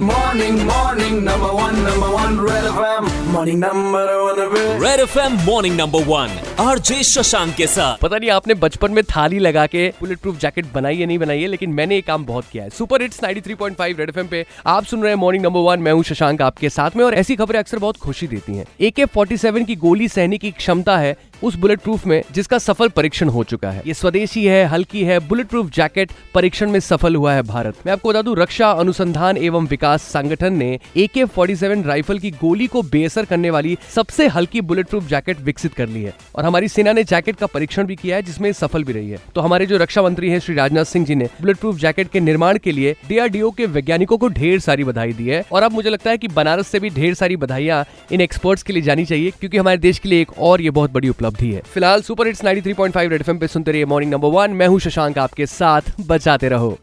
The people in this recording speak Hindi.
Morning, morning, number one, number one, Red FM. Morning, number one, Red. Red F M morning number one RJ Shashank के साथ। पता नहीं आपने बचपन में थाली लगा के बुलेट प्रूफ जैकेट बनाई है नहीं बनाई है लेकिन मैंने ये काम बहुत किया है। सुपर हिट्स 93.5 रेड एफएम पे आप सुन रहे हैं मॉर्निंग नंबर वन मैं हूँ शशांक आपके साथ में और ऐसी खबरें अक्सर बहुत खुशी देती हैं। एके 47 की गोली सहने की क्षमता है उस बुलेट प्रूफ में जिसका सफल परीक्षण हो चुका है। ये स्वदेशी है हल्की है बुलेट प्रूफ जैकेट परीक्षण में सफल हुआ है भारत। मैं आपको बता दूँ रक्षा अनुसंधान एवं विकास संगठन ने एके 47 राइफल की गोली को बेअसर करने वाली सबसे हल्की बुलेट प्रूफ जैकेट विकसित कर ली है। और हमारी सेना ने जैकेट का परीक्षण भी किया है, जिसमें सफल भी रही है। तो हमारे जो रक्षा मंत्री हैं, श्री राजनाथ सिंह जी ने बुलेट प्रूफ जैकेट के निर्माण के लिए डीआरडीओ के वैज्ञानिकों को ढेर सारी बधाई दी है। और अब मुझे लगता है की बनारस से भी ढेर सारी बधाइयाँ इन एक्सपर्ट्स के लिए जानी चाहिए, क्योंकि हमारे देश के लिए एक और ये बहुत बड़ी उपलब्धि है। फ़िलहाल सुपर हिट्स 93.5 रेड एफएम पे सुनते रहिए मॉर्निंग नंबर वन मैं हूँ शशांक, आपके साथ बचाते रहो।